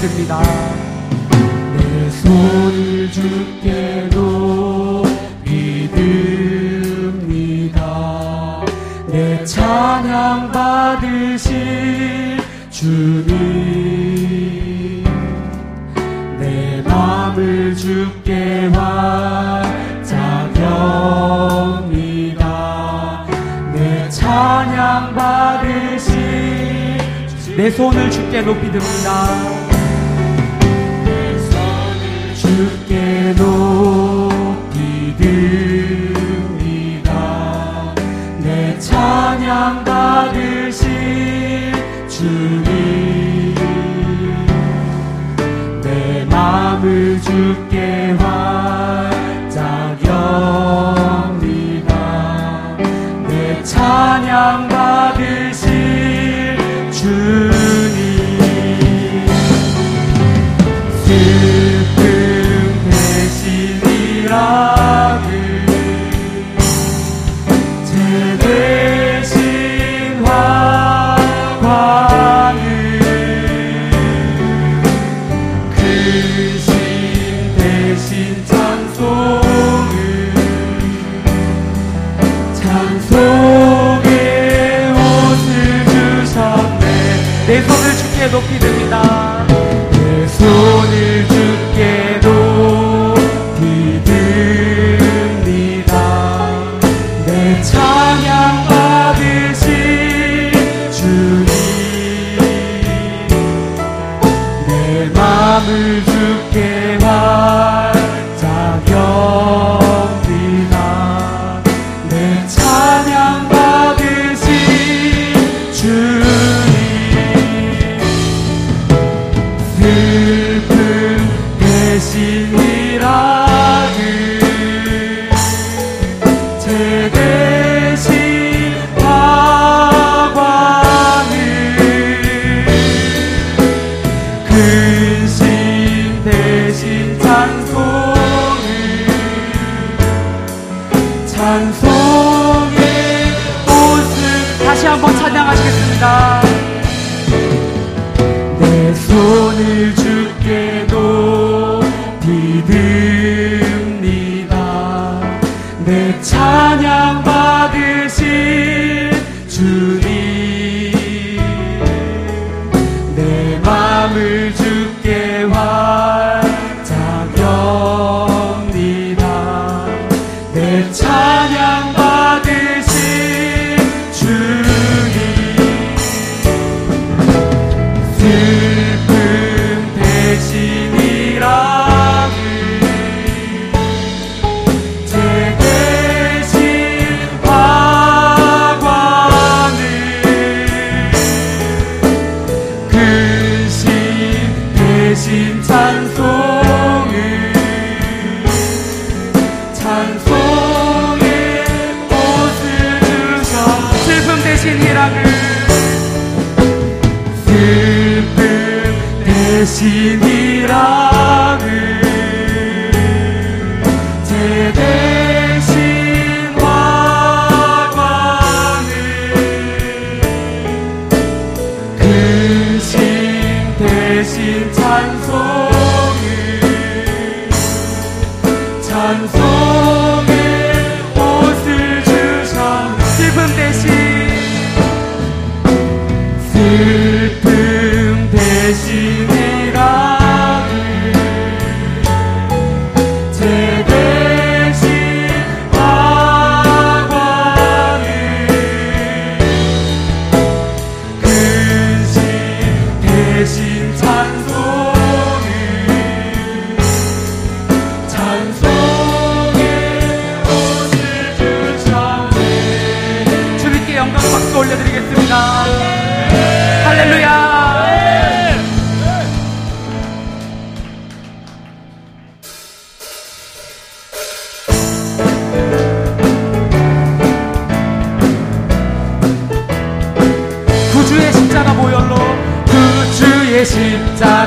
믿습니다. 내 손을 주께 도 믿습니다. 내 찬양 받으실 주님. 내 마음을 주께 환장합니다. 내 찬양 받으실 내 손을 주께 높이 듭니다. 내게 높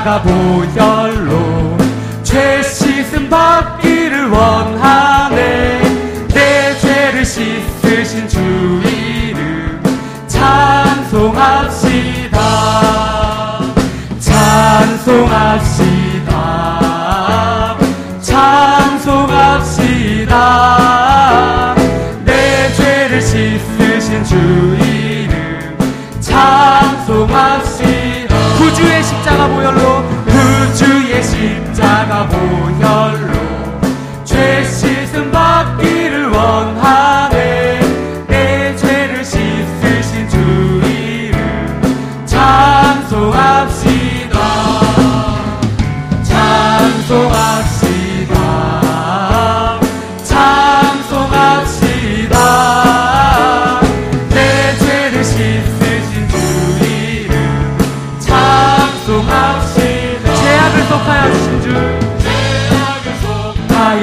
십자가 보혈로 죄 씻음 받기를 원하네. 내 죄를 씻으신 주 이름 찬송합시다. 찬송합시다. 찬송합시다. 주의 십자가 보혈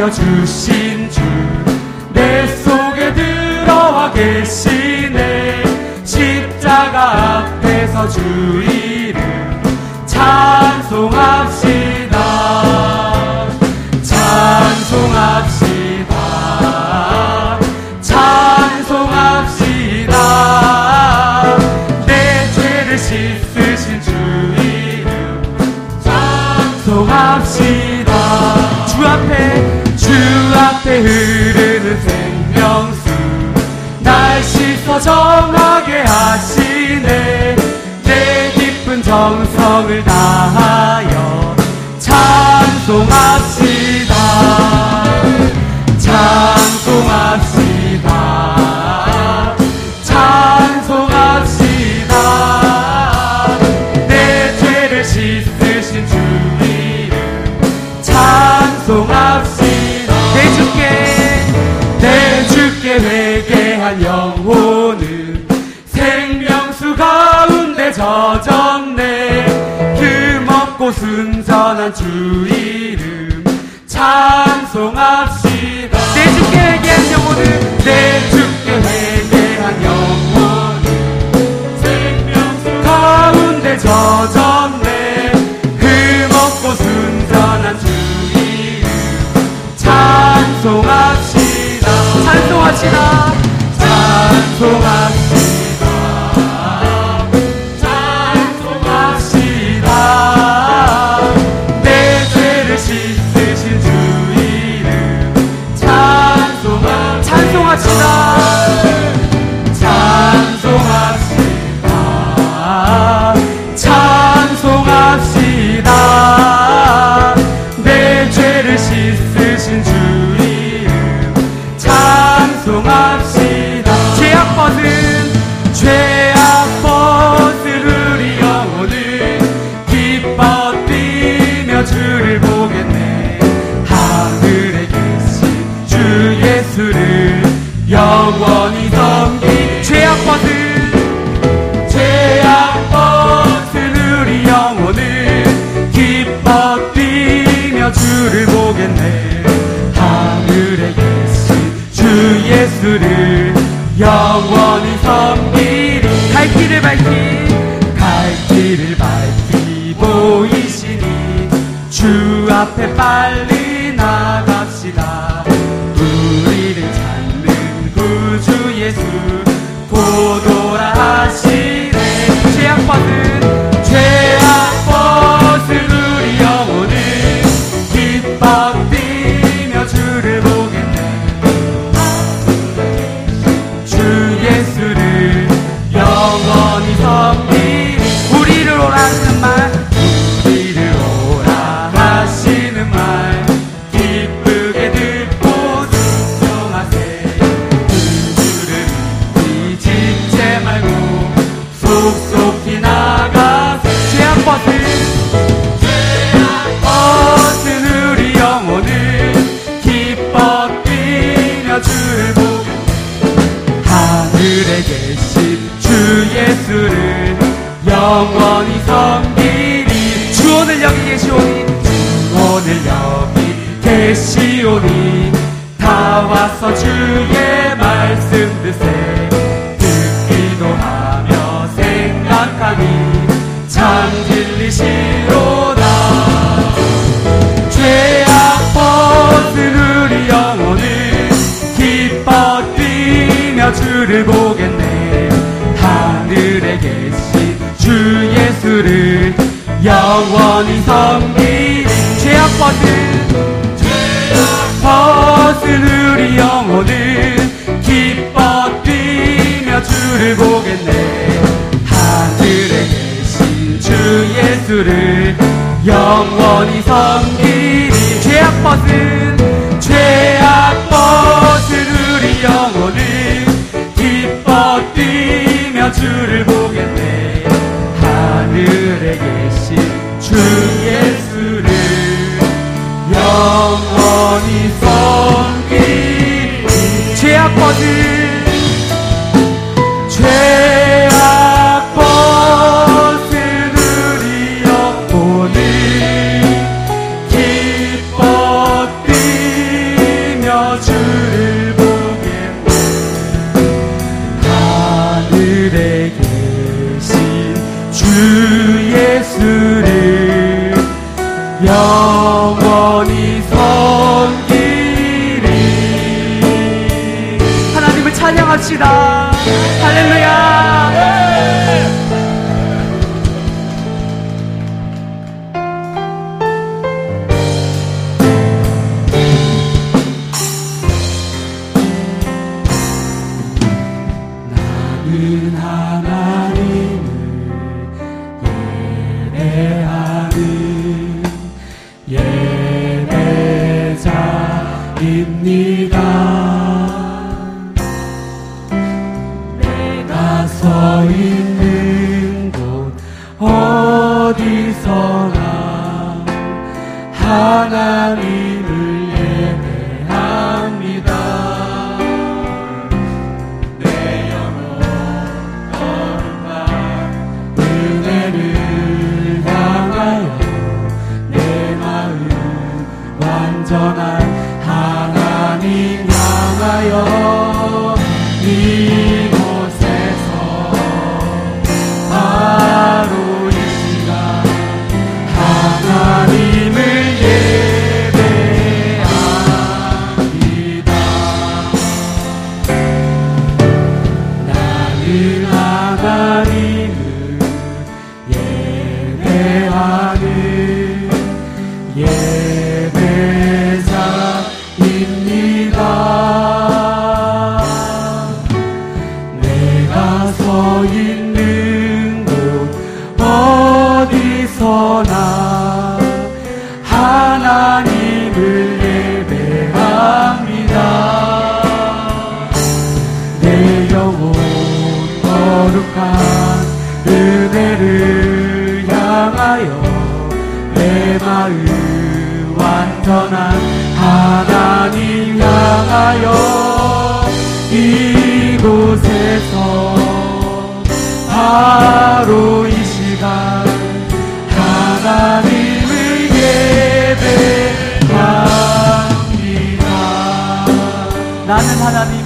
하여 주신 주 내 속에 들어와 계시네. 십자가 앞에서 주 이름 찬송합시다. 곁에 흐르는 생명수 날 씻어 정하게 하 예수를 영원히 섬기 죄악 버튼 죄악 버튼 우리 영혼을 기뻐 뛰며 주를 보겠네. 하늘의 예수 주 예수를 영원히 섬기리 갈 길을 밝히 갈 길을 밝히 보이시니 주 앞에 빨리 영원히 섬기 죄악 버든 벗은 우리 영혼은 기뻐 뛰며 주를 보겠네. 하늘에 계신 주 예수를 영원히 섬기 죄악 벗은 我知 바로 이 시간 하나님을 예배합니다. 나는 하나님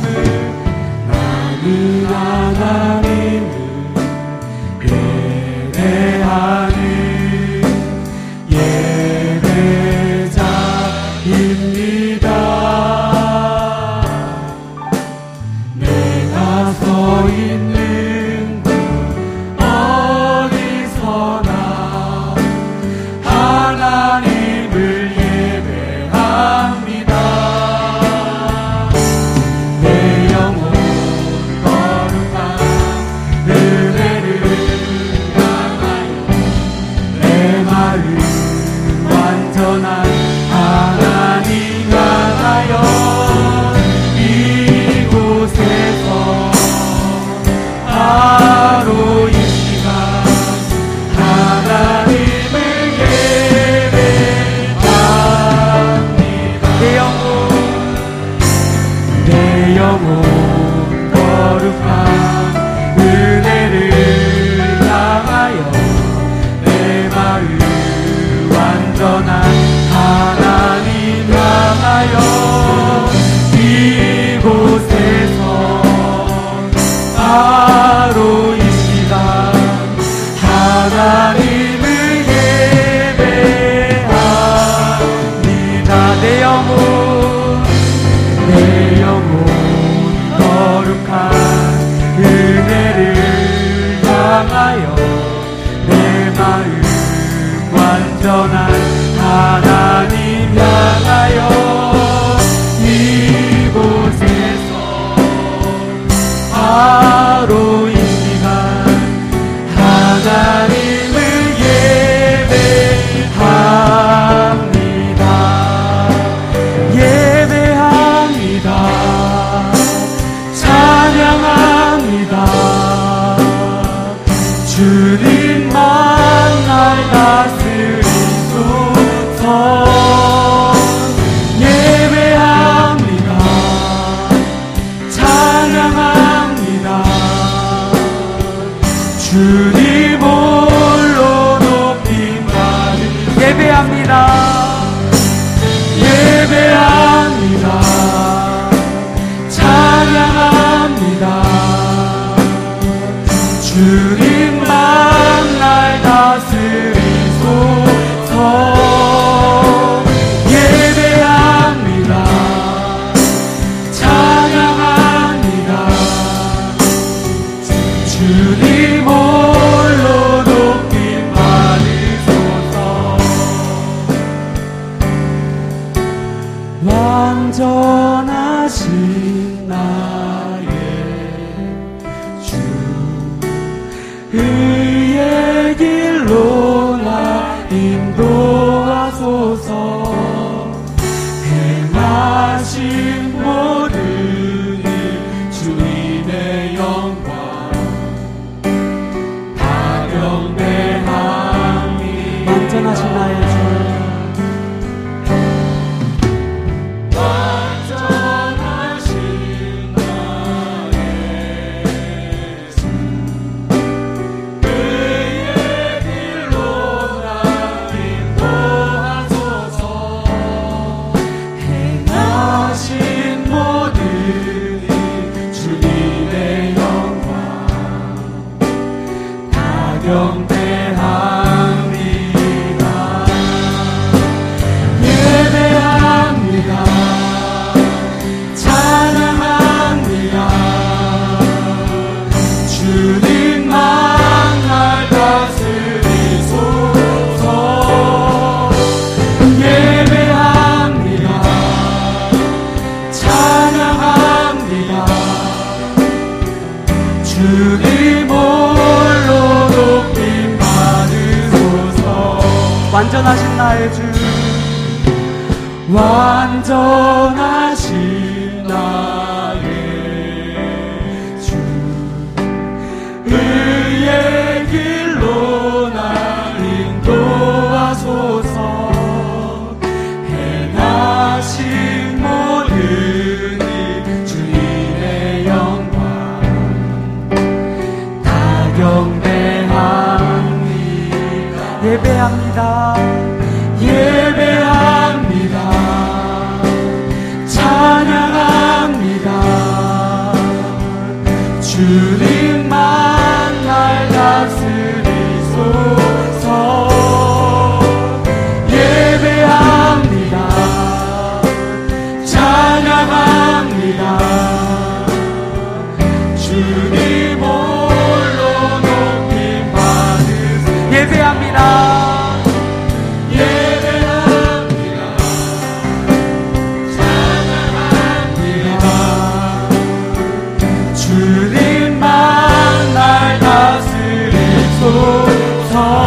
home.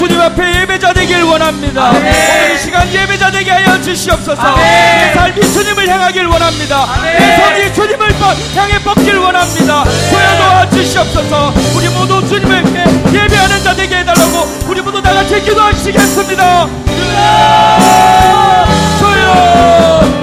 주님 앞에 예배자 되길 원합니다. 아멘. 오늘 이 시간 예배자 되게 하여 주시옵소서. 아멘. 내 삶이 주님을 향하길 원합니다. 아멘. 내 손이 주님을 향해 뻗길 원합니다. 소여 도와주시옵소서. 우리 모두 주님께 예배하는 자 되게 해달라고 우리 모두 다 같이 기도하시겠습니다. 네. 주여! 주여!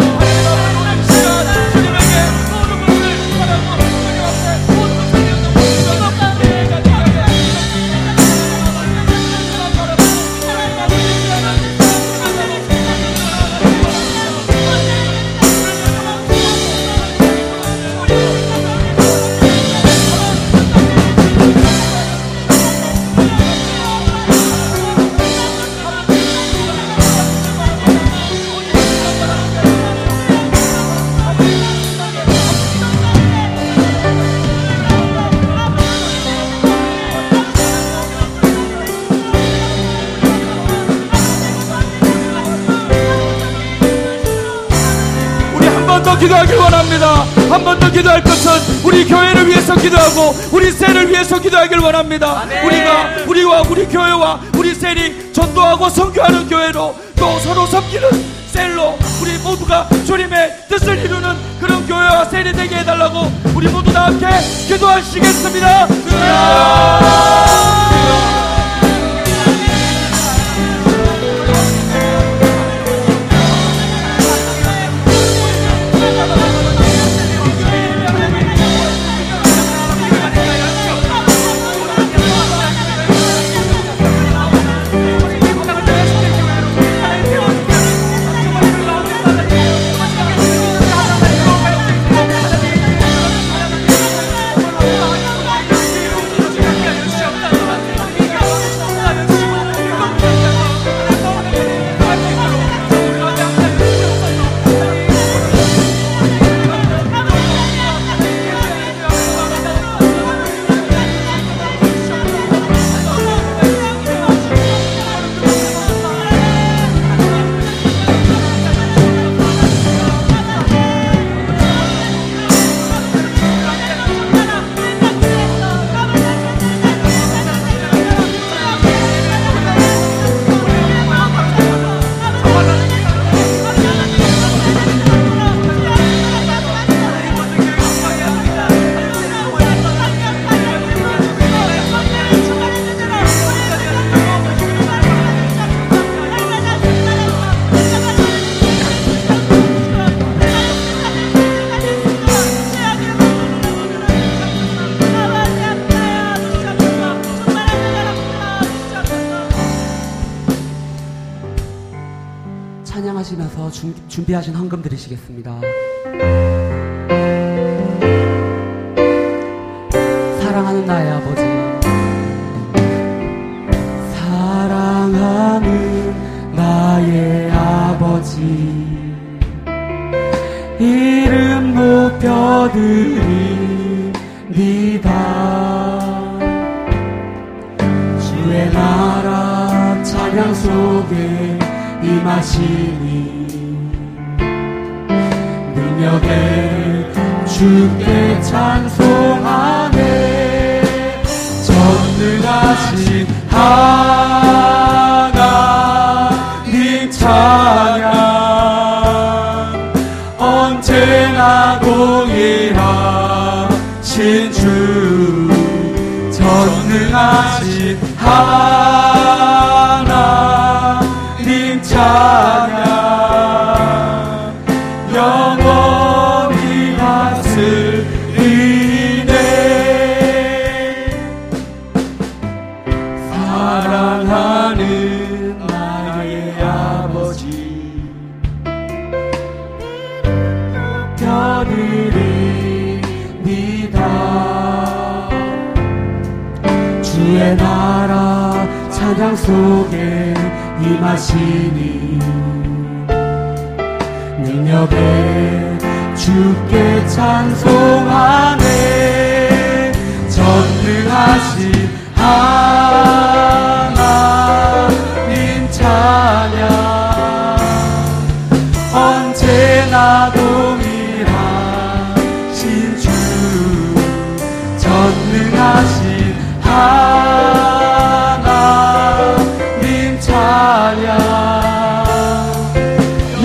기도하길 원합니다. 한 번 더 기도할 것은 우리 교회를 위해서 기도하고 우리 셀을 위해서 기도하길 원합니다. 우리가 우리와 우리 교회와 우리 셀이 전도하고 선교하는 교회로 또 서로 섬기는 셀로 우리 모두가 주님의 뜻을 이루는 그런 교회와 셀이 되게 해달라고 우리 모두 다 함께 기도하시겠습니다. 준, 준비하신 헌금 드리시겠습니다. 사랑하는 나의 아버지, 사랑하는 나의 아버지, 이름 높여드립니다. 주의 나라 찬양 속에 임하시 주께 찬송하네. 전능하신 하나님 찬양. 언제나 동일하신 주. 전능하신 하나님 속에 임하시니 능력에 주께 찬송하네. 전능하신 하나님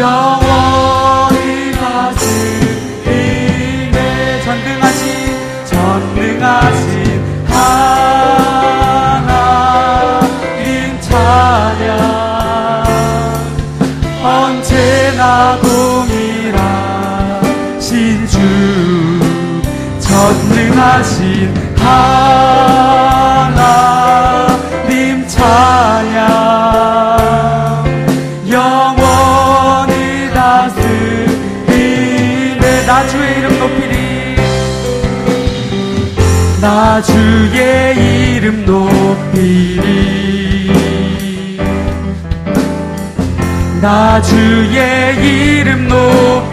영원히 가신 임에 전능하신 전능하신 하나님 찬양. 언제나 동일하신 주 전능하신 하나님 나 주의 이름 높이리. 나 주의 이름 높이리.